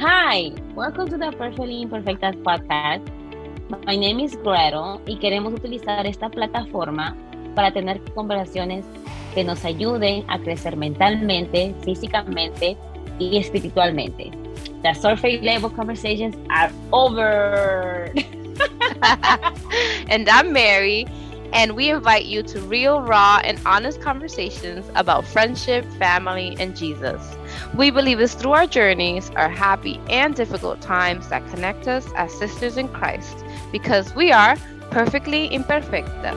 Hi, welcome to the Perfectly Imperfectas podcast. My name is Gretel y queremos utilizar esta plataforma para tener conversaciones que nos ayuden a crecer mentalmente, físicamente y espiritualmente. The surface level conversations are over. and I'm Mary, and we invite you to real, raw, and honest conversations about friendship, family, and Jesus. We believe it's through our journeys, our happy and difficult times that connect us as sisters in Christ, because we are perfectly imperfectas.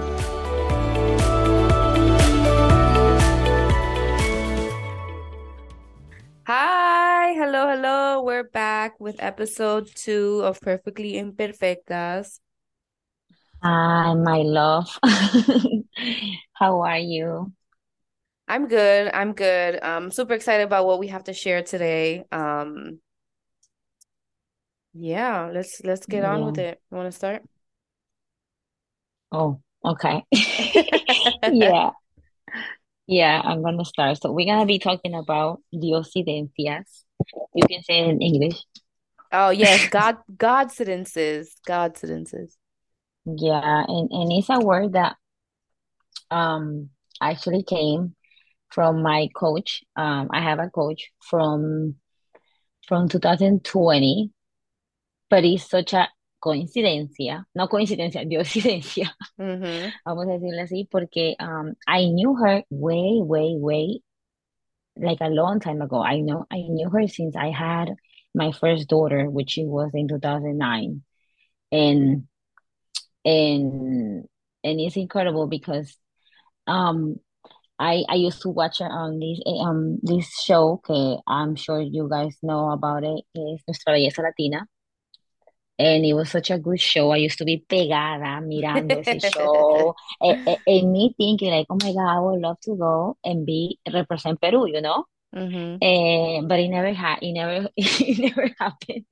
Hi, hello, hello. We're back with episode two of Perfectly Imperfectas. Hi, my love. How are you? I'm good. I'm good. I'm super excited about what we have to share today. Um, yeah, let's let's get on with it. You want to start? Oh, okay. Yeah, yeah, I'm gonna start. So we're gonna be talking about diosidencias. You can say it in English. Oh yes, God Godcidences. Godcidences. Yeah, and, and it's a word that um actually came from my coach. Um, I have a coach from from 2020, but it's such a coincidencia, no coincidencia, diosidencia, Mm-hmm. vamos a decirle así, porque um, I knew her way, way, way, like a long time ago. I know I knew her since I had my first daughter, which she was in 2009, and and and it's incredible because um I I used to watch her on this eh, um this show que I'm sure you guys know about it, es Nuestra Belleza Latina. And it was such a good show. I used to be pegada mirando ese show. And, and, and me thinking like, oh my God, I would love to go and be represent Peru, you know? Mm-hmm. Eh, but it never had it never it never happened.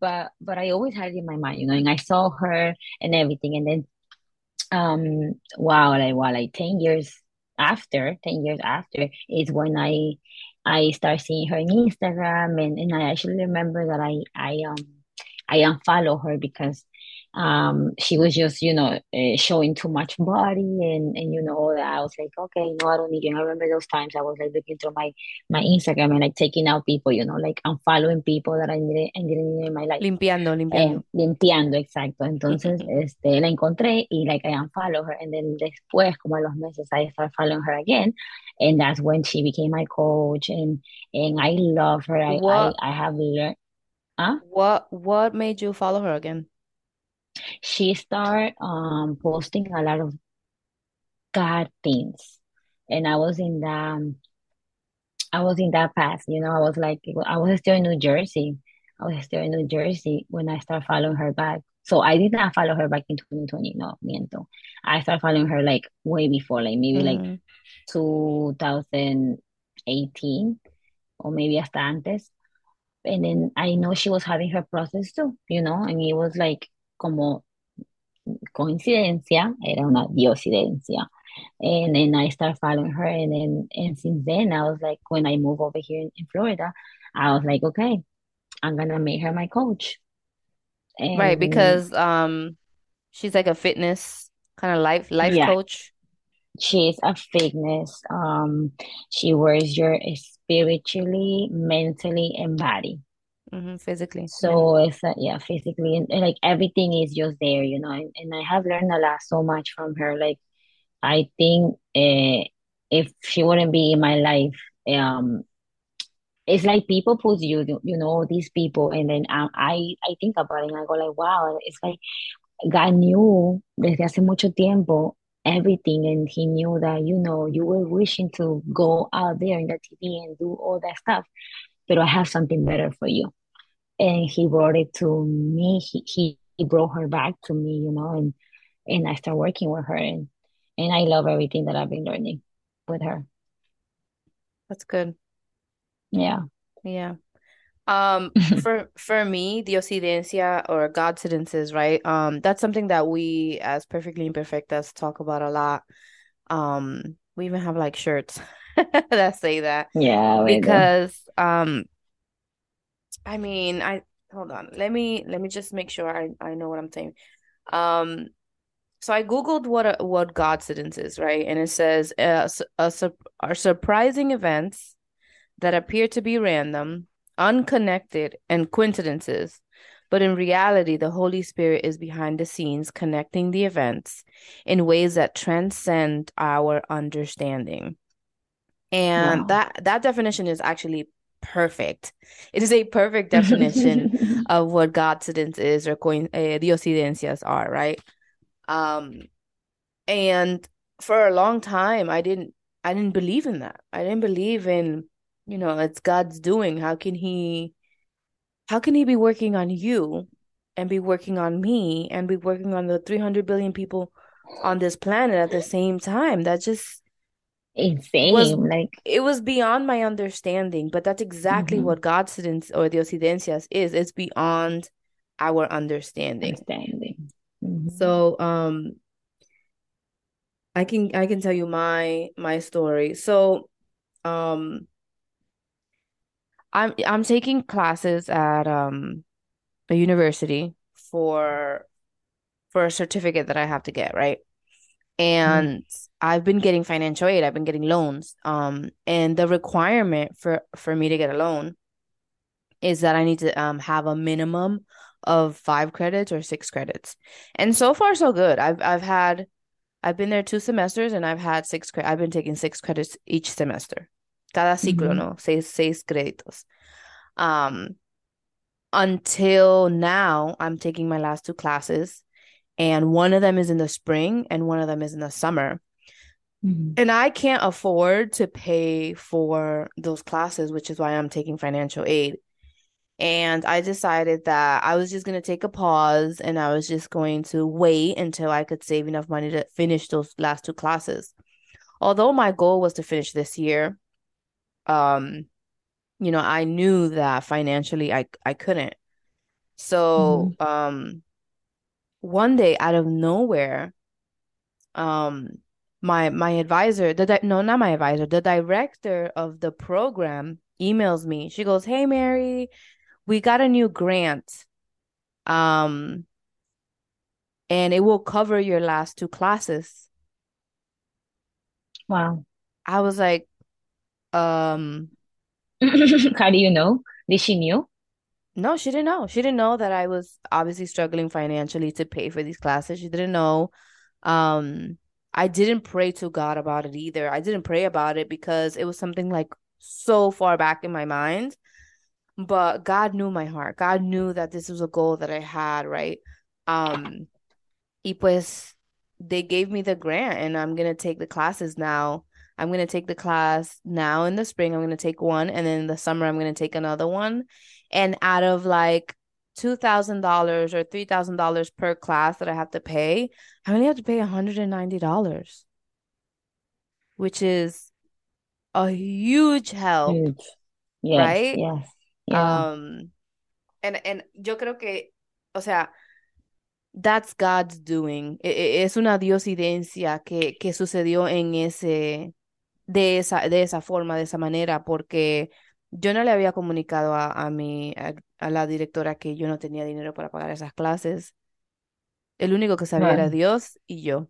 But but I always had it in my mind, you know, and I saw her and everything. And then um wow, like wow, like 10 years after, 10 years after is when I I start seeing her on Instagram and, and I actually remember that I I um I unfollow her because um she was just you know uh, showing too much body and and you know I was like okay no I don't need you. And I remember those times I was like looking through my my Instagram and like taking out people you know like unfollowing people that I needed I didn't need in my life. Limpiando, eh, limpiando. limpiando exacto. Entonces este la encontré y like I unfollow her. And then después como a los meses I started following her again. And that's when she became my coach. And and I love her. I I, I have learned huh? what what made you follow her again? She started um posting a lot of God things. And I was in the um, I was in that path you know I was like I was still in New Jersey. I was still in New Jersey when I started following her back. So I did not follow her back in 2020 no miento. I started following her like way before like maybe like Mm-hmm. 2018 or maybe hasta antes. And then I know she was having her process too you know and it was like como coincidencia, era una diosidencia. And then I started following her, and then and since then I was like, when I moved over here in, in Florida, I was like, okay, I'm gonna make her my coach. Right, because um she's like a fitness kind of life life yeah, coach. she's a fitness. Um, she works your spiritually, mentally, and body. Mm-hmm. Physically. So it's uh, yeah, physically and, and like everything is just there, you know. And, and I have learned a lot so much from her. Like I think uh, if she wouldn't be in my life, um, it's like people put you, you know, these people, and then um, I I think about it and I go like, wow, it's like God knew desde hace mucho tiempo everything, and He knew that you know you were wishing to go out there in the TV and do all that stuff, but I have something better for you, and He brought it to me. He he, he brought her back to me, you know, and and I start working with her, and and I love everything that I've been learning with her. That's good. Yeah. Yeah. Um, for for me, the diosidencia or Godcidences, right? Um, that's something that we as Perfectly Imperfectas talk about a lot. Um, we even have like shirts that say that. Yeah, because um I mean, I hold on. Let me let me just make sure I I know what I'm saying. Um so I googled what a, what Godcidence is, right? And it says uh, a, a, are surprising events that appear to be random, unconnected, and coincidences but in reality, the Holy Spirit is behind the scenes connecting the events in ways that transcend our understanding. And wow. that that definition is actually perfect. It is a perfect definition of what Godcidence is or coin uh, diosidencias are, right? Um and for a long time I didn't I didn't believe in that. I didn't believe in, you know, it's God's doing. How can he how can he be working on you and be working on me and be working on the 300 billion people on this planet at the same time that just insane was, like it was beyond my understanding but that's exactly mm-hmm. what Godcidence or diosidencias is it's beyond our understanding understanding mm-hmm. so um i can i can tell you my my story so um I'm I'm taking classes at um a university for for a certificate that I have to get, right? And mm. I've been getting financial aid, I've been getting loans. Um and the requirement for for me to get a loan is that I need to um have a minimum of 5 credits or 6 credits. And so far so good. I've I've had I've been there two semesters and I've had 6 cre- I've been taking 6 credits each semester. Cada ciclo, mm-hmm. ¿no? Seis, seis créditos. Um, until now, I'm taking my last two classes, and one of them is in the spring and one of them is in the summer. Mm-hmm. And I can't afford to pay for those classes, which is why I'm taking financial aid. And I decided that I was just going to take a pause and I was just going to wait until I could save enough money to finish those last two classes. Although my goal was to finish this year, um you know i knew that financially i i couldn't so mm-hmm. um one day out of nowhere um my my advisor the di- no not my advisor the director of the program emails me she goes hey mary we got a new grant um and it will cover your last two classes wow i was like um, how do you know? Did she knew? No, she didn't know. She didn't know that I was obviously struggling financially to pay for these classes. She didn't know. Um, I didn't pray to God about it either. I didn't pray about it because it was something like so far back in my mind. But God knew my heart. God knew that this was a goal that I had, right? Um, y pues they gave me the grant and I'm gonna take the classes now I'm going to take the class now in the spring. I'm going to take one. And then in the summer, I'm going to take another one. And out of like $2,000 or $3,000 per class that I have to pay, I only have to pay $190, which is a huge help. Huge. Yes, right? Yes. Yeah. Um, and, and yo creo que, o sea, that's God's doing. Es una diosidencia que, que sucedió en ese, de esa, de esa forma, de esa manera, porque yo no le había comunicado a, a mi, a, la directora que yo no tenía dinero para pagar esas clases. El único que sabía era Dios y yo.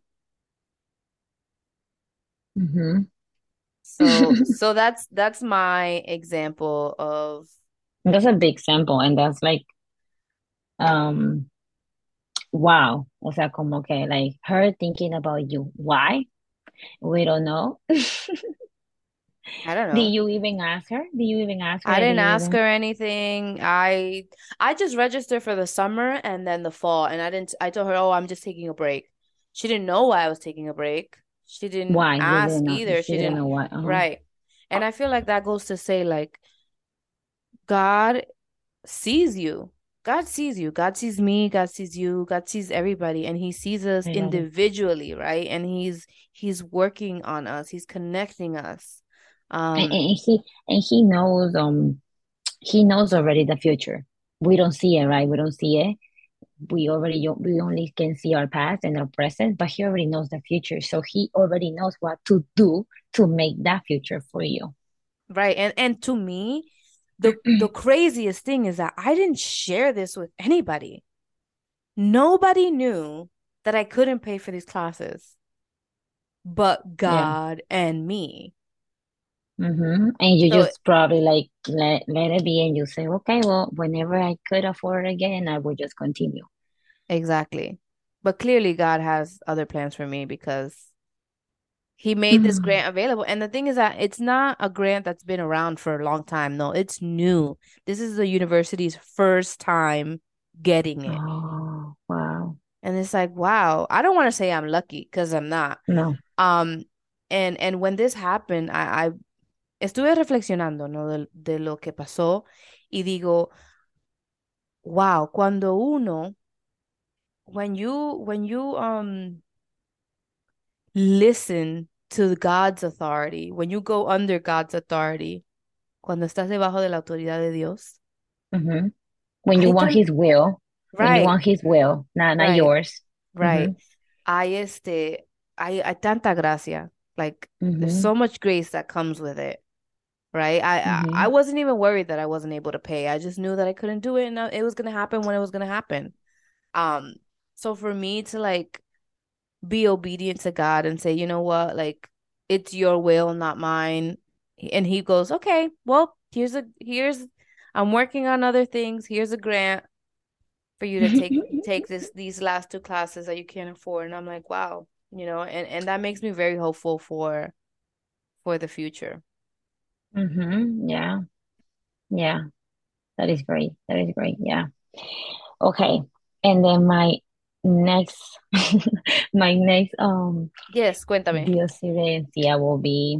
So, so that's that's my example of. That's a big example, and that's like, um, wow. O sea, como que like her thinking about you. Why? We don't know. I don't know. Did you even ask her? Did you even ask her? I didn't ask even... her anything. I I just registered for the summer and then the fall, and I didn't. I told her, "Oh, I'm just taking a break." She didn't know why I was taking a break. She didn't why? ask didn't either. She, she, didn't know why. Uh-huh. Right, and I feel like that goes to say like God sees you. God sees you. God sees me. God sees you. God sees everybody, and He sees us individually, right? And He's He's working on us. He's connecting us. Um, and, and He and He knows. Um, He knows already the future. We don't see it, right? We don't see it, we already we only can see our past and our present, but he already knows the future. So he already knows what to do to make that future for you. Right. And and to me, the the craziest thing is that I didn't share this with anybody. Nobody knew that I couldn't pay for these classes, but God yeah. and me. Mm-hmm. And you so, just probably like let, let it be and you say, okay, well, whenever I could afford it again, I would just continue. Exactly. But clearly God has other plans for me because he made mm-hmm. this grant available. And the thing is that it's not a grant that's been around for a long time. No, it's new. This is the university's first time getting it. Oh, wow. And it's like, wow. I don't want to say I'm lucky because I'm not. No. Um, and and when this happened, I, I estuve reflexionando, ¿no? De, de, lo que pasó y digo, wow, cuando uno, when you, when you, um, listen to God's authority, when you go under God's authority, cuando estás debajo de la autoridad de Dios. When you want His will, right. when you want His will, not, not right. yours. Right. Mm-hmm. Hay este, hay, hay tanta gracia. Like, there's so much grace that comes with it right? I, mm-hmm. I, I wasn't even worried that i wasn't able to pay. I just knew that i couldn't do it and it was going to happen when it was going to happen. Um so for me to like be obedient to god and say you know what? Like it's your will not mine. And he goes okay well here's a here's i'm working on other things. Here's a grant for you to take take this these last two classes that you can't afford. And i'm like wow you know? And and that makes me very hopeful for for the future Mm-hmm. Yeah. Yeah. That is great. That is great. Yeah. Okay. And then my next my next um yes, cuéntame. yeah will be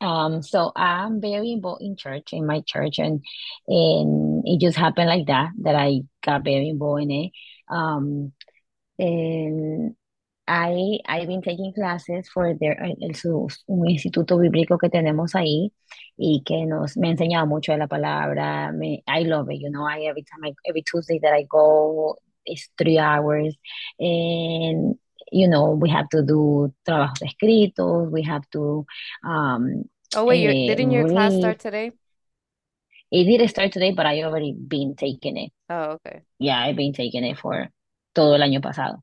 um so I'm very involved in church in my church and and it just happened like that that I got very involved in it. Um and I, I've been taking classes for their, el, su, un instituto bíblico que tenemos ahí y que nos, me ha enseñado mucho de la palabra. Me, I love it, you know, I, every time I, every Tuesday that I go, it's three hours and, you know, we have to do trabajos escritos, we have to, um, Oh, wait, uh, didn't your read. class start today? It did start today, but I already been taking it. Oh, okay. Yeah, I've been taking it for todo el año pasado.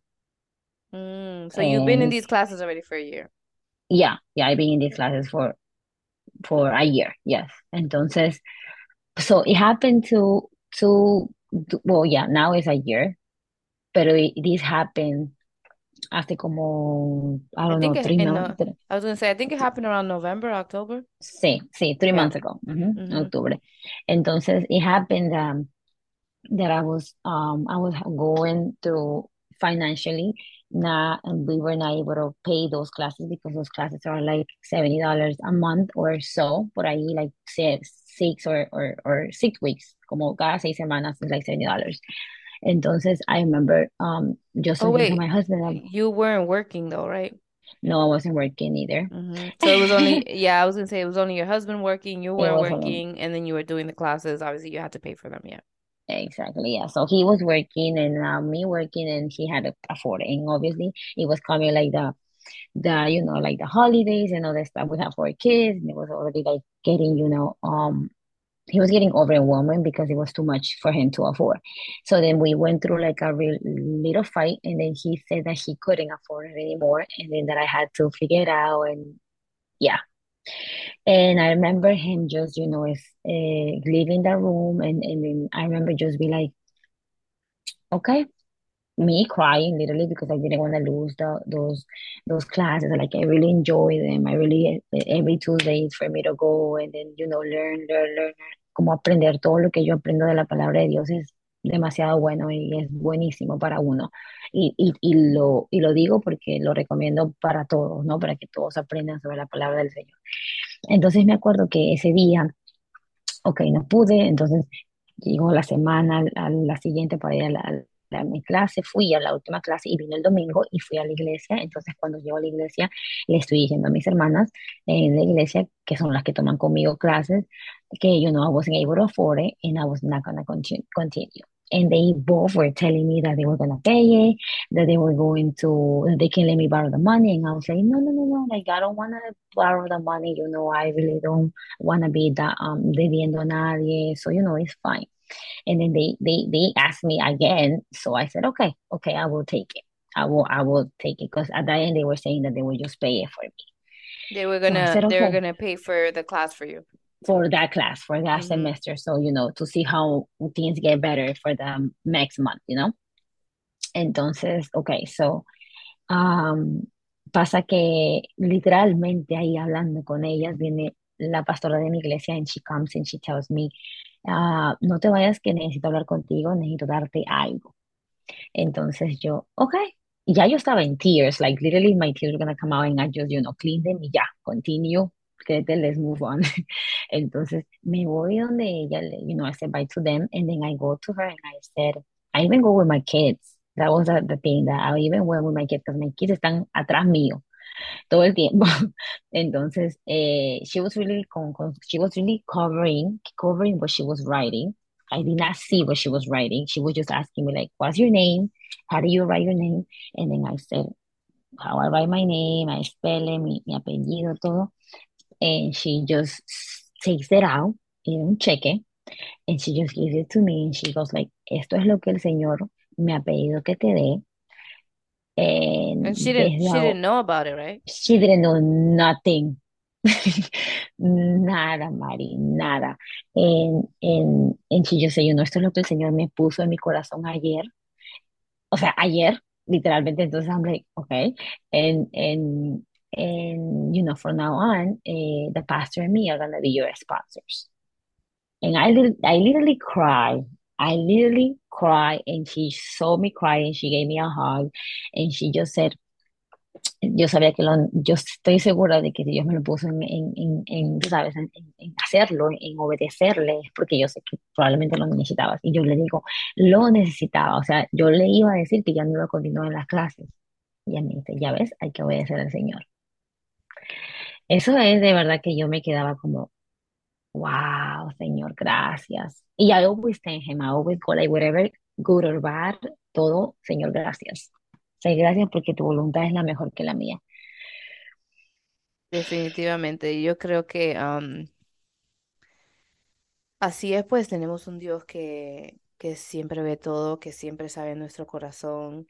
Mm, so you've been in these classes already for a year. Yeah, yeah, I've been in these classes for for a year. Yes. Entonces, so it happened to to well, yeah, now it's a year, but it, this happened after como I don't I know three months. No, I was gonna say I think it happened around November, October. Sí, sí, three yeah. months ago, mm -hmm, mm -hmm. October. Entonces it happened um, that I was um I was going through financially not and we were not able to pay those classes because those classes are like $70 a month or so por ahí like six, six or, or, or six weeks como cada seis semanas is like $70 entonces I remember um just oh, wait. my husband um, you weren't working though right no I wasn't working either mm-hmm. so it was only yeah I was gonna say it was only your husband working you weren't working and then you were doing the classes obviously you had to pay for them yeah Exactly. Yeah. So he was working and uh, me working, and he had to afford it. And obviously, it was coming like the, the you know, like the holidays and all that stuff. We have four kids, and it was already like getting, you know, um, he was getting overwhelming because it was too much for him to afford. So then we went through like a real little fight, and then he said that he couldn't afford it anymore, and then that I had to figure it out, and yeah, and I remember him just, you know, if, uh, leaving the room, and, and then I remember just be like, okay, me crying literally because I didn't want to lose the, those those classes. Like I really enjoy them. I really every Tuesday is for me to go and then you know learn, learn, learn, como aprender todo lo que yo aprendo de la palabra de Dios es demasiado bueno y es buenísimo para uno. Y, y, y, lo, y lo digo porque lo recomiendo para todos, ¿no? Para que todos aprendan sobre la palabra del Señor. Entonces me acuerdo que ese día, ok, no pude, entonces llegó la semana, a la siguiente para ir a, la, a mi clase, fui a la última clase y vine el domingo y fui a la iglesia. Entonces, cuando llego a la iglesia, le estoy diciendo a mis hermanas en la iglesia, que son las que toman conmigo clases, que you know, I wasn't able to afford it and I was not going to continue. and they both were telling me that they were gonna pay it, that they were going to, that they can let me borrow the money, and I was like, no, no, no, no, like I don't wanna borrow the money, you know, I really don't wanna be that um debiendo a nadie, so you know, it's fine. And then they they they asked me again, so I said, okay, okay, I will take it. I will I will take it because at the end they were saying that they would just pay it for me. They were gonna so said, okay. they were gonna pay for the class for you. For that class, for that mm-hmm. semester. So, you know, to see how things get better for the next month, you know. Entonces, okay, so um, pasa que literalmente ahí hablando con ellas viene la pastora de mi iglesia and she comes and she tells me, uh, no te vayas que necesito hablar contigo, necesito darte algo. Entonces yo, ok, ya yo estaba en tears, like literally my tears were gonna come out and I just, you know, clean them y ya, continue, que let's move on. Entonces me voy donde ella, you know, I said bye to them and then I go to her and I said, I even go with my kids. That was the, the thing that I even went with my kids because my kids están atrás mío todo el tiempo. Entonces, eh, she was really con, con, she was really covering covering what she was writing. I did not see what she was writing. She was just asking me like, "What's your name? How do you write your name?" And then I said, "How I write my name, I spell it, mi, mi apellido, todo." And she just takes it out in un cheque, and she just gives it to me, and she goes like, "Esto es lo que el Señor me ha pedido que te dé." And, and she didn't she didn't know about it, right? She didn't know nothing. nada, Mari, nada. And, and, and she just said, you know, esto es lo que el Señor me puso en mi corazón ayer. O sea, ayer, literalmente. Entonces, I'm like, okay. And, and, and you know, from now on, uh, the pastor and me are going to be your sponsors. And I, I literally cried I literally cried and she saw me crying. She gave me a hug and she just said, yo sabía que lo, yo estoy segura de que Dios me lo puso en, en, en, sabes, en, hacerlo, en obedecerle, porque yo sé que probablemente lo necesitabas. Y yo le digo, lo necesitaba. O sea, yo le iba a decir que ya no iba a continuar en las clases. Y ella me dice, ya ves, hay que obedecer al Señor. Eso es de verdad que yo me quedaba como, wow, Señor, gracias. Y I always thank him, I always go like whatever, good or bad, todo, Señor, gracias. O gracias porque tu voluntad es la mejor que la mía. Definitivamente, yo creo que um, así es, pues tenemos un Dios que, que siempre ve todo, que siempre sabe nuestro corazón.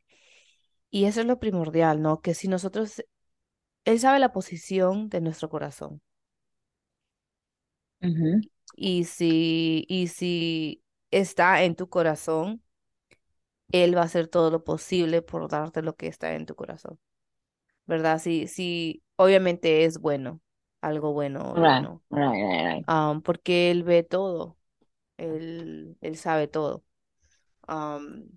Y eso es lo primordial, ¿no? Que si nosotros, Él sabe la posición de nuestro corazón. Y si, y si está en tu corazón, Él va a hacer todo lo posible por darte lo que está en tu corazón. ¿Verdad? Si, si obviamente es bueno, algo bueno um, porque Él ve todo. Él, él sabe todo. Um,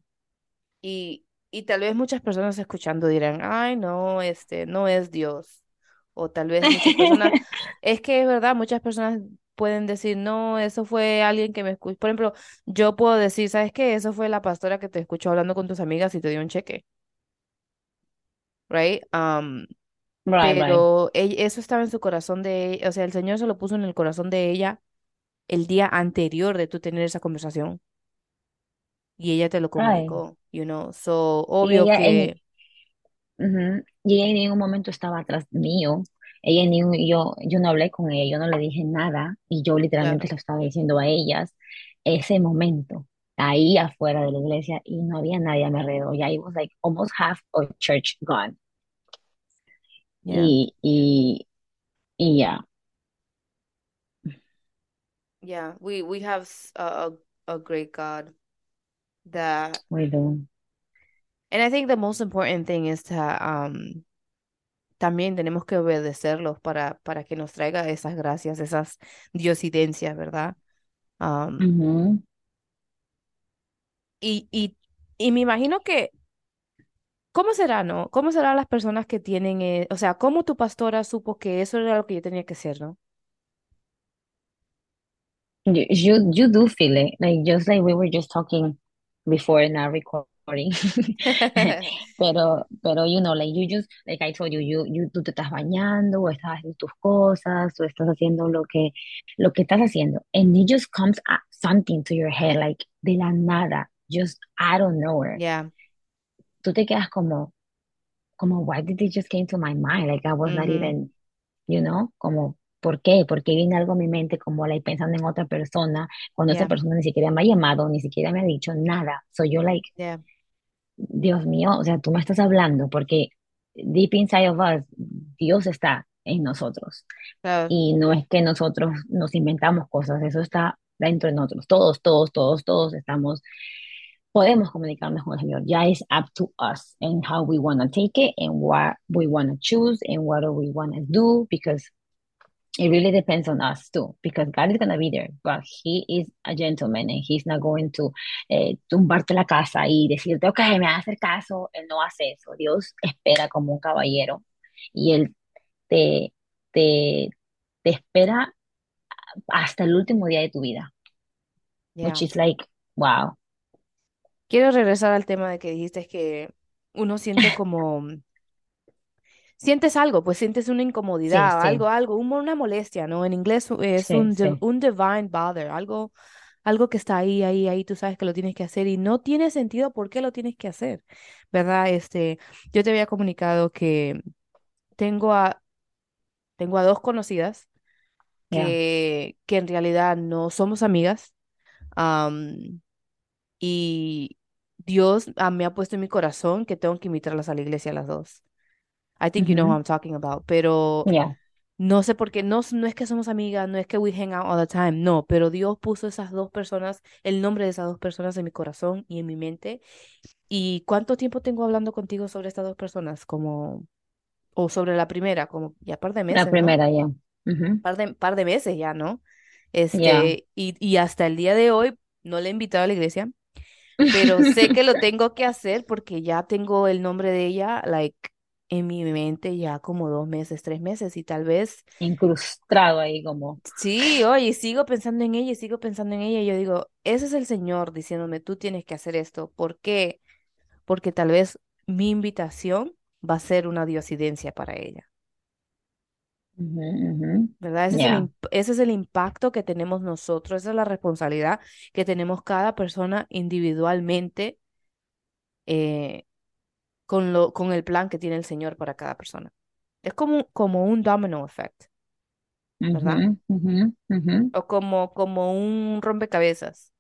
y, y tal vez muchas personas escuchando dirán, ay, no, este no es Dios. O tal vez muchas personas, es que es verdad, muchas personas pueden decir, no, eso fue alguien que me escuchó. Por ejemplo, yo puedo decir, ¿sabes qué? Eso fue la pastora que te escuchó hablando con tus amigas y te dio un cheque. Right? Um, pero eso estaba en su corazón de, o sea, el Señor se lo puso en el corazón de ella el día anterior de tú tener esa conversación. Y ella te lo comunicó, you know. So, obvio que... Y ella en ningún momento estaba atrás mío ella ni yo, yo no hablé con ella, yo no le dije nada y yo literalmente lo estaba diciendo a ellas ese momento, ahí afuera de la iglesia y no había nadie a mi alrededor. Ya it was like almost half of church gone. Y, y, y yeah. Yeah, we, we have a, a, a great God that we do. And I think the most important thing is to um también tenemos que obedecerlos para, para que nos traiga esas gracias, esas diosidencias, ¿verdad? y, y, y me imagino que, ¿cómo será, no? ¿Cómo serán las personas que tienen, eh, o sea, cómo tu pastora supo que eso era lo que yo tenía que hacer, ¿no? You, you, you do feel it, like just like we were just talking before pero, pero, you know, like you just, like I told you, you, you, tú te estás bañando o estás haciendo tus cosas o estás haciendo lo que, lo que estás haciendo. And it just comes something to your head, like de la nada. just out of nowhere. Yeah. Tú te quedas como, como, why did it just came to my mind? Like I was not even, you know, como, ¿por qué? Porque viene algo a mi mente como like pensando en otra persona, cuando esa persona ni siquiera me ha llamado, ni siquiera me ha dicho nada. So yo like, yeah. Dios mío, o sea, tú me estás hablando porque deep inside of us, Dios está en nosotros. Y no es que nosotros nos inventamos cosas, eso está dentro de nosotros. Todos, todos, todos, todos estamos, podemos comunicarnos con el Señor. Ya es up to us and how we want to take it and what we want to choose and what we want to do because it really depends on us too, because God is going to be there, but He is a gentleman and He's not going to eh, tumbarte la casa y decirte, ok, me vas a hacer caso. Él no hace eso. Dios espera como un caballero y Él te, te, te espera hasta el último día de tu vida. Which is like, wow. Quiero regresar al tema de que dijiste que uno siente como sientes algo, pues sientes una incomodidad, algo, algo, una molestia, ¿no? En inglés es un, un divine bother, algo, algo que está ahí, ahí, ahí, tú sabes que lo tienes que hacer y no tiene sentido por qué lo tienes que hacer, ¿verdad? Este, yo te había comunicado que tengo a, tengo a dos conocidas que, que en realidad no somos amigas y Dios ah, me ha puesto en mi corazón que tengo que invitarlas a la iglesia a las dos. I think you know who I'm talking about. Pero no sé por qué, no, no es que somos amigas, no es que we hang out all the time, no, pero Dios puso esas dos personas, el nombre de esas dos personas en mi corazón y en mi mente. ¿Y cuánto tiempo tengo hablando contigo sobre estas dos personas? Como, o sobre la primera, como ya par de meses. La primera, ya. par, de, par de meses ya, ¿no? Este, y, y hasta el día de hoy no le he invitado a la iglesia, pero sé que lo tengo que hacer porque ya tengo el nombre de ella, like, en mi mente ya como dos meses, tres meses y tal vez... Incrustado ahí como... Sí, oye, sigo pensando en ella y sigo pensando en ella y yo digo, ese es el Señor diciéndome, tú tienes que hacer esto. ¿Por qué? Porque tal vez mi invitación va a ser una diosidencia para ella. ¿Verdad? Ese, es el, ese, es el, impacto que tenemos nosotros, esa es la responsabilidad que tenemos cada persona individualmente eh, con, lo, con el plan que tiene el Señor para cada persona. Es como, como un domino effect, ¿verdad? O como, como un rompecabezas.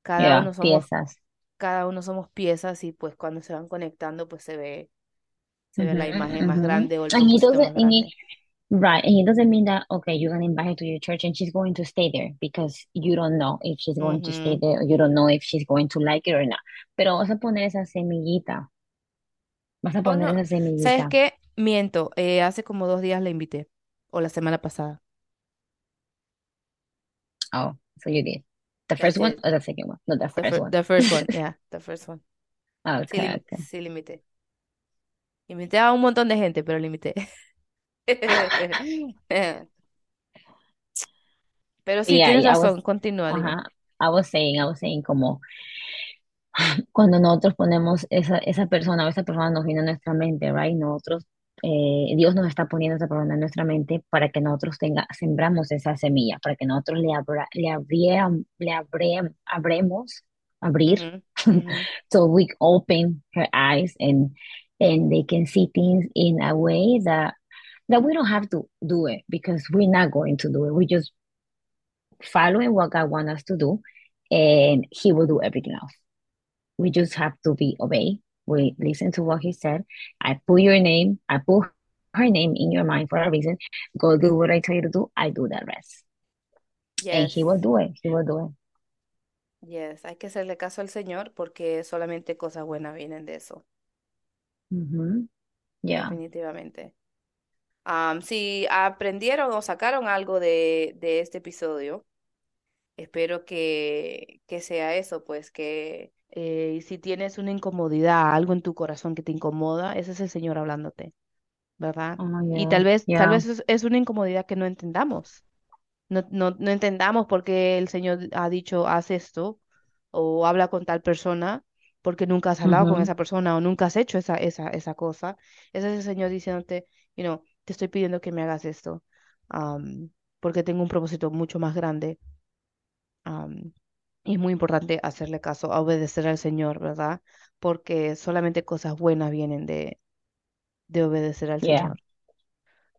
Cada uno somos piezas. Cada uno somos piezas y pues cuando se van conectando pues se ve, se ve la imagen más grande o el and he doesn't, right, and it doesn't mean that okay, you're gonna invite her to your church and she's going to stay there because you don't know if she's going to stay there, or you don't know if she's going to like it or not. Pero vas a poner esa semillita. Vas a oh, poner esa semillita. ¿Sabes qué? Miento. Eh, hace como dos días la invité. O la semana pasada. Oh, so you did. The first one or the second one? No, the first one. The first one, yeah, the first one. Okay, sí, sí, limité. Limité a un montón de gente, pero limité. Pero sí, tienes razón, continúa. I was saying, I was saying como cuando nosotros ponemos esa, esa persona o esa persona nos viene a nuestra mente, right? Nosotros, eh, Dios nos está poniendo esa persona en nuestra mente para que nosotros tenga, sembramos esa semilla, para que nosotros le, abra, le, abriéramos, le abremos, abrir, so we open her eyes and, and they can see things in a way that that we don't have to do it because we're not going to do it. We just following what God wants us to do, and He will do everything else. We just have to be obey. We listen to what He said. I put your name. I put her name in your mind for a reason. Go do what I tell you to do. I do the rest. Yes. And He will do it. He will do it. Yes, hay que hacerle caso al Señor porque solamente cosas buenas vienen de eso. Mm -hmm. Yeah. Definitivamente si aprendieron o sacaron algo de, de este episodio, espero que, que sea eso, pues que eh, si tienes una incomodidad, algo en tu corazón que te incomoda, ese es el Señor hablándote, ¿verdad? Oh, y tal vez, tal vez es, una incomodidad que no entendamos. No, no, no entendamos por qué el Señor ha dicho, haz esto, o habla con tal persona, porque nunca has hablado con esa persona o nunca has hecho esa, esa, esa cosa. Ese es el Señor diciéndote, you know, te estoy pidiendo que me hagas esto, porque tengo un propósito mucho más grande Y es muy importante hacerle caso, obedecer al Señor, ¿verdad? Porque solamente cosas buenas vienen de, de obedecer al Yeah. Señor.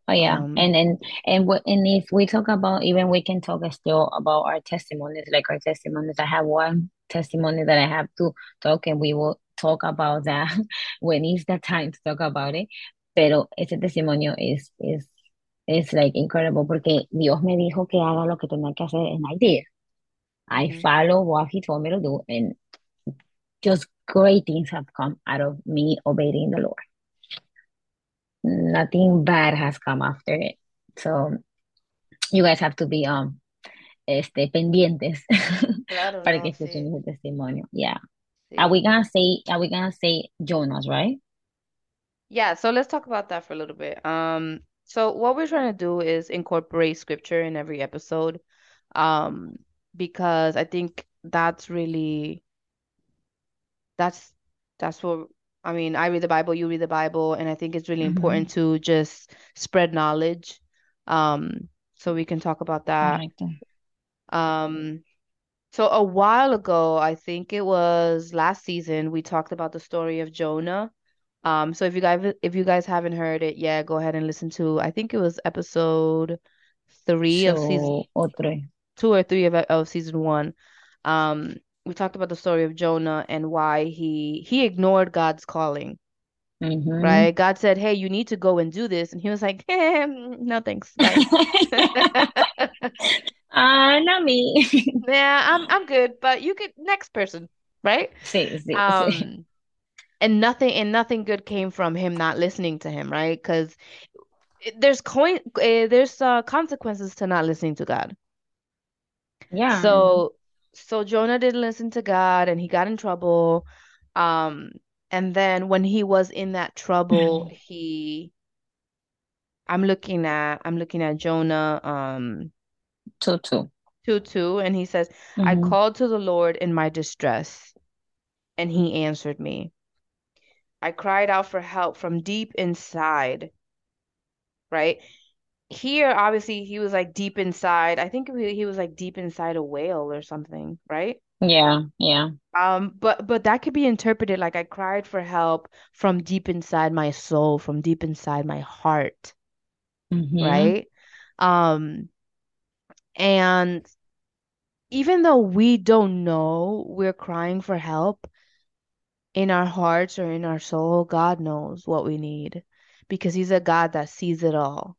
Oh yeah, Um, and and and and if we talk about even we can talk still about our testimonies, like our testimonies. I have one testimony that I have to talk, and we will talk about that when it's the time to talk about it. Pero ese testimonio es es es like incredible porque Dios me dijo que haga lo que tenía que hacer, and I did. I Mhm. follow what He told me to do, and just great things have come out of me obeying the Lord. Nothing bad has come after it. So you guys have to be um este pendientes Claro, para no, que escuchen sí, ese testimonio. Yeah. sí. Are we gonna say are we gonna say Jonas, right? Yeah, so let's talk about that for a little bit. Um, so what we're trying to do is incorporate scripture in every episode, um, because I think that's really that's that's what I mean. I read the Bible, you read the Bible, and I think it's really Mhm. important to just spread knowledge. Um, so we can talk about that. Correcto. Um, so a while ago, I think it was last season, we talked about the story of Jonah. Um, so if you guys if you guys haven't heard it, yeah, go ahead and listen to. I think it was episode three of season So otro. two or three of of season one. Um, we talked about the story of Jonah and why he he ignored God's calling, Mhm. right? God said, "Hey, you need to go and do this," and he was like, eh, "No, thanks, bye." Ah, not me. Yeah, I'm I'm good, but you could next person, right? See, sí. Um, and nothing and nothing good came from him not listening to him, right? Because there's coin uh, there's uh, consequences to not listening to God. Yeah. So so Jonah didn't listen to God and he got in trouble. Um, and then when he was in that trouble, he I'm looking at I'm looking at Jonah um Two, two. 2 2, and he says, I Mhm. called to the Lord in my distress, and he answered me. I cried out for help from deep inside, right? Here, obviously, he was like deep inside. I think he was like deep inside a whale or something, right? Yeah, yeah. Um, but but that could be interpreted like I cried for help from deep inside my soul, from deep inside my heart, Mhm. right? Um, and even though we don't know we're crying for help in our hearts or in our soul, God knows what we need because He's a God that sees it all.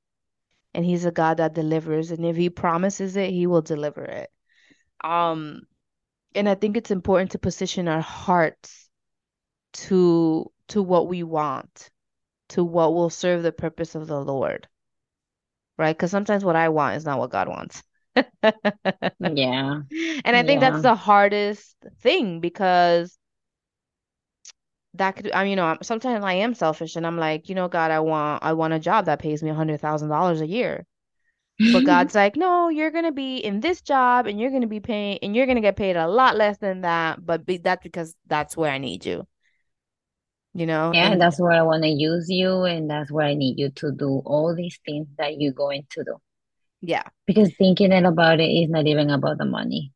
And He's a God that delivers. And if He promises it, He will deliver it. Um, and I think it's important to position our hearts to to what we want, to what will serve the purpose of the Lord. Right? Because sometimes what I want is not what God wants. Yeah. And I think that's the hardest thing because that could, I mean, you know, sometimes I am selfish and I'm like, you know, God, I want, I want a job that pays me a hundred thousand dollars a year. But God's like, no, you're gonna be in this job and you're gonna be paying and you're gonna get paid a lot less than that, but be, that's because that's where I need you. You know? Yeah, And that's where I want to use you, and that's where I need you to do all these things that you're going to do. yeah, Because thinking it about it is not even about the money.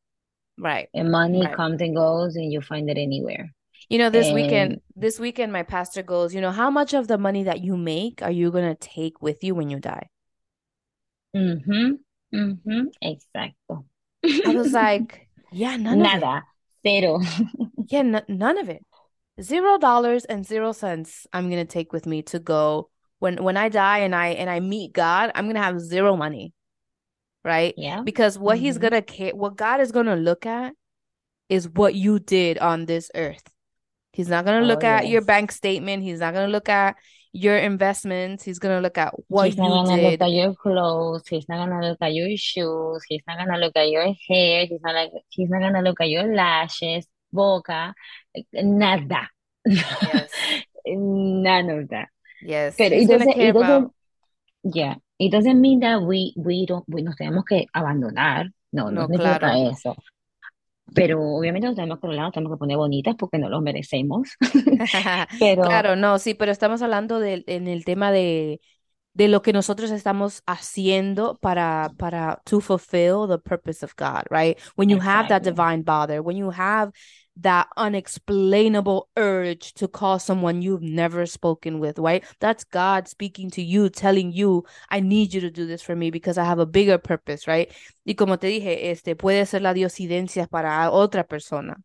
right. And money Right. comes and goes, and you find it anywhere. You know, this weekend, this weekend, my pastor goes, you know, how much of the money that you make are you gonna take with you when you die? mm-hmm, mm-hmm, exacto. I was like, yeah, none of it. Nada, cero. Yeah, n none of it. Zero dollars and zero cents I'm gonna take with me to go when when I die and I and I meet God, I'm gonna have zero money. Right? Yeah. Because what he's Mhm. gonna care what God is gonna look at is what you did on this earth. He's not gonna Oh, look at your bank statement. He's not gonna look at your investments. He's gonna look at what. He's not gonna look at your clothes. He's not gonna look at your shoes. He's not gonna look at your hair. He's not like he's not gonna look at your lashes, boca, nada. Yes. None of that. Yes. Pero it doesn't, it doesn't, yeah, it doesn't mean that we, we don't, we nos tenemos que abandonar. No, no no, claro. eso. Pero obviamente nos tenemos que arreglar, nos tenemos que poner bonitas porque no lo merecemos. Pero, Claro, no, sí, pero estamos hablando del en el tema de de lo que nosotros estamos haciendo para para to fulfill the purpose of God, right? When you have that divine bother, when you have that unexplainable urge to call someone you've never spoken with, right? That's God speaking to you, telling you, I need you to do this for me because I have a bigger purpose, right? Y como te dije, este puede ser la diosidencia para otra persona.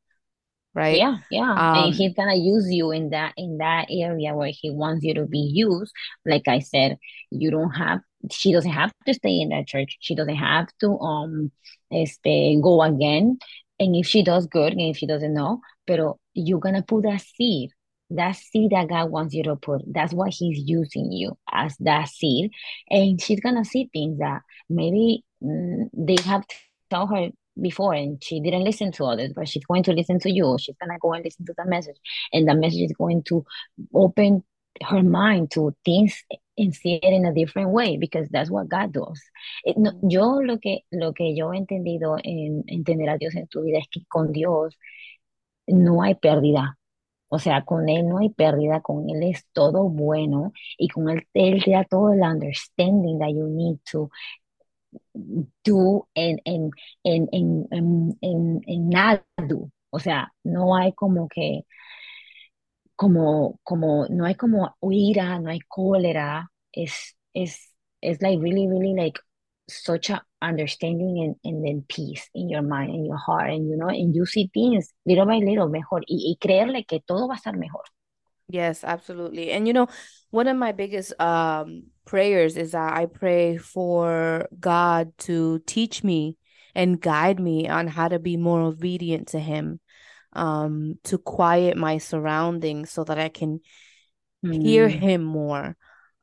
Right. Yeah, yeah. Um, and he's gonna use you in that in that area where he wants you to be used. Like I said, you don't have she doesn't have to stay in that church. She doesn't have to um este go again and if she does good, and if she doesn't know, but you're gonna put that seed, that seed that God wants you to put. That's why He's using you as that seed, and she's gonna see things that maybe mm, they have told her before and she didn't listen to others, but she's going to listen to you. She's gonna go and listen to the message, and the message is going to open her mind to things and see it in a different way because that's what God does. It, no, yo lo que, lo que yo he entendido en entender a Dios en tu vida es que con Dios no hay pérdida. O sea, con Él no hay pérdida, con Él es todo bueno y con Él, Él te da todo el understanding that you need to do en, en, en, en, en, en, en nada. O sea, no hay como que como, como, no hay como ira, no hay cólera, es, es, es like really, really like such a understanding and, and then peace in your mind and your heart and you know and you see things little by little mejor y, y creerle que todo va a estar mejor. Yes absolutely. And you know one of my biggest um prayers is that i pray for god to teach me and guide me on how to be more obedient to him um, to quiet my surroundings so that I can mm. hear him more.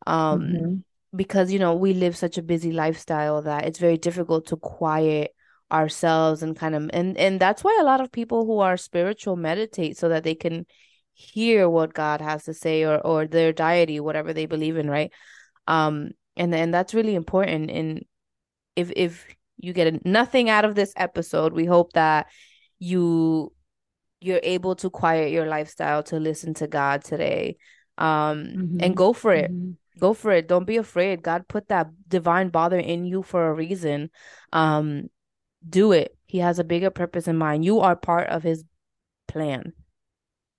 Um, mm-hmm. Because, you know, we live such a busy lifestyle that it's very difficult to quiet ourselves and kind of and and that's why a lot of people who are spiritual meditate so that they can hear what God has to say or or their deity whatever they believe in right um and and that's really important and if if you get nothing out of this episode we hope that you you're able to quiet your lifestyle to listen to God today. Um mm-hmm. and go for it. Mm-hmm. Go for it. Don't be afraid. God put that divine bother in you for a reason. Um do it. He has a bigger purpose in mind. You are part of his plan.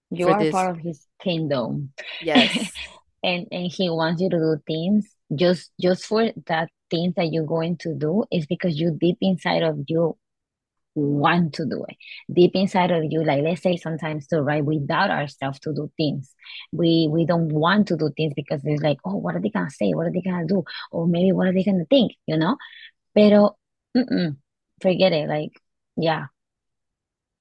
You are this. part of his kingdom. Yes. and and he wants you to do things just just for that things that you're going to do is because you deep inside of you want to do it. Deep inside of you like let's say sometimes too right we doubt ourselves to do things. We we don't want to do things because it's like oh what are they gonna say? What are they gonna do? Or maybe what are they gonna think you know? Pero mm-mm, forget it like yeah.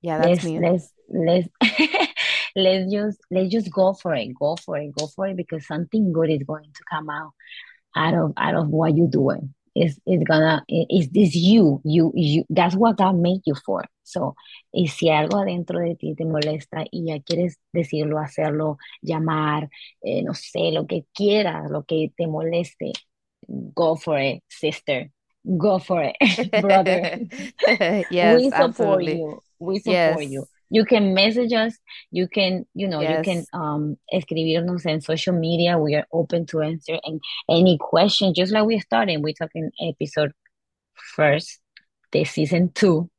Yeah that's let's, me. let's let's let's just let's just go for it go for it go for it because something good is going to come out out of out of what you're doing is is gonna is this you you you that's what God made you for so y si algo adentro de ti te molesta y ya quieres decirlo hacerlo llamar eh, no sé lo que quieras lo que te moleste go for it sister go for it brother yes we support absolutely. you we support yes. you you can message us. You can you know yes. you can um escribirnos en social media. We are open to answer and any question just like we started we talking episode first the season 2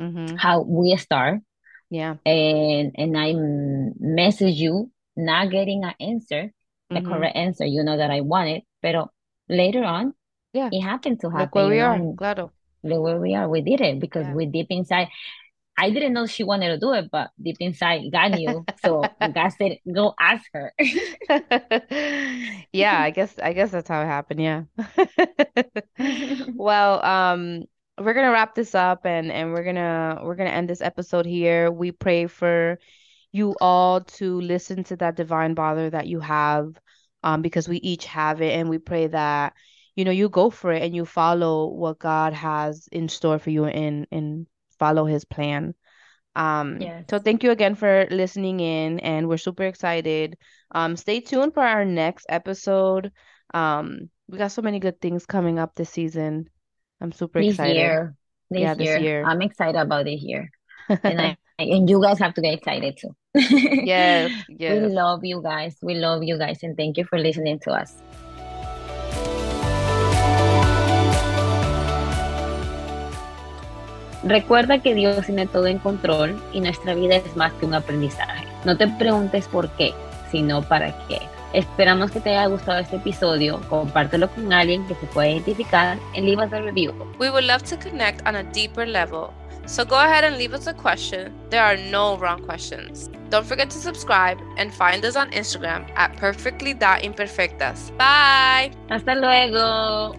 mm-hmm. how we start. Yeah. And and i message you not getting an answer the mm-hmm. correct answer. You know that i want it but later on yeah. it happened to happen look where we are. claro. Look where we are. We did it because yeah. we deep inside I didn't know she wanted to do it, but deep inside, God knew. So God said, "Go ask her." yeah, I guess I guess that's how it happened. Yeah. well, um, we're gonna wrap this up, and and we're gonna we're gonna end this episode here. We pray for you all to listen to that divine bother that you have, um, because we each have it, and we pray that you know you go for it and you follow what God has in store for you in in follow his plan. Um, yes. So thank you again for listening in, and we're super excited. Um, stay tuned for our next episode. Um, we got so many good things coming up this season. I'm super this excited. Year. This yeah, year. this year. I'm excited about this year. and I and you guys have to get excited too. yes, yes. We love you guys. We love you guys and thank you for listening to us. Recuerda que Dios tiene todo en control y nuestra vida es más que un aprendizaje. No te preguntes por qué, sino para qué. Esperamos que te haya gustado este episodio. Compártelo con alguien que se pueda identificar and leave us a review. We would love to connect on a deeper level. So go ahead and leave us a question. There are no wrong questions. Don't forget to subscribe and find us on Instagram at perfectly.imperfectas. Bye. Hasta luego.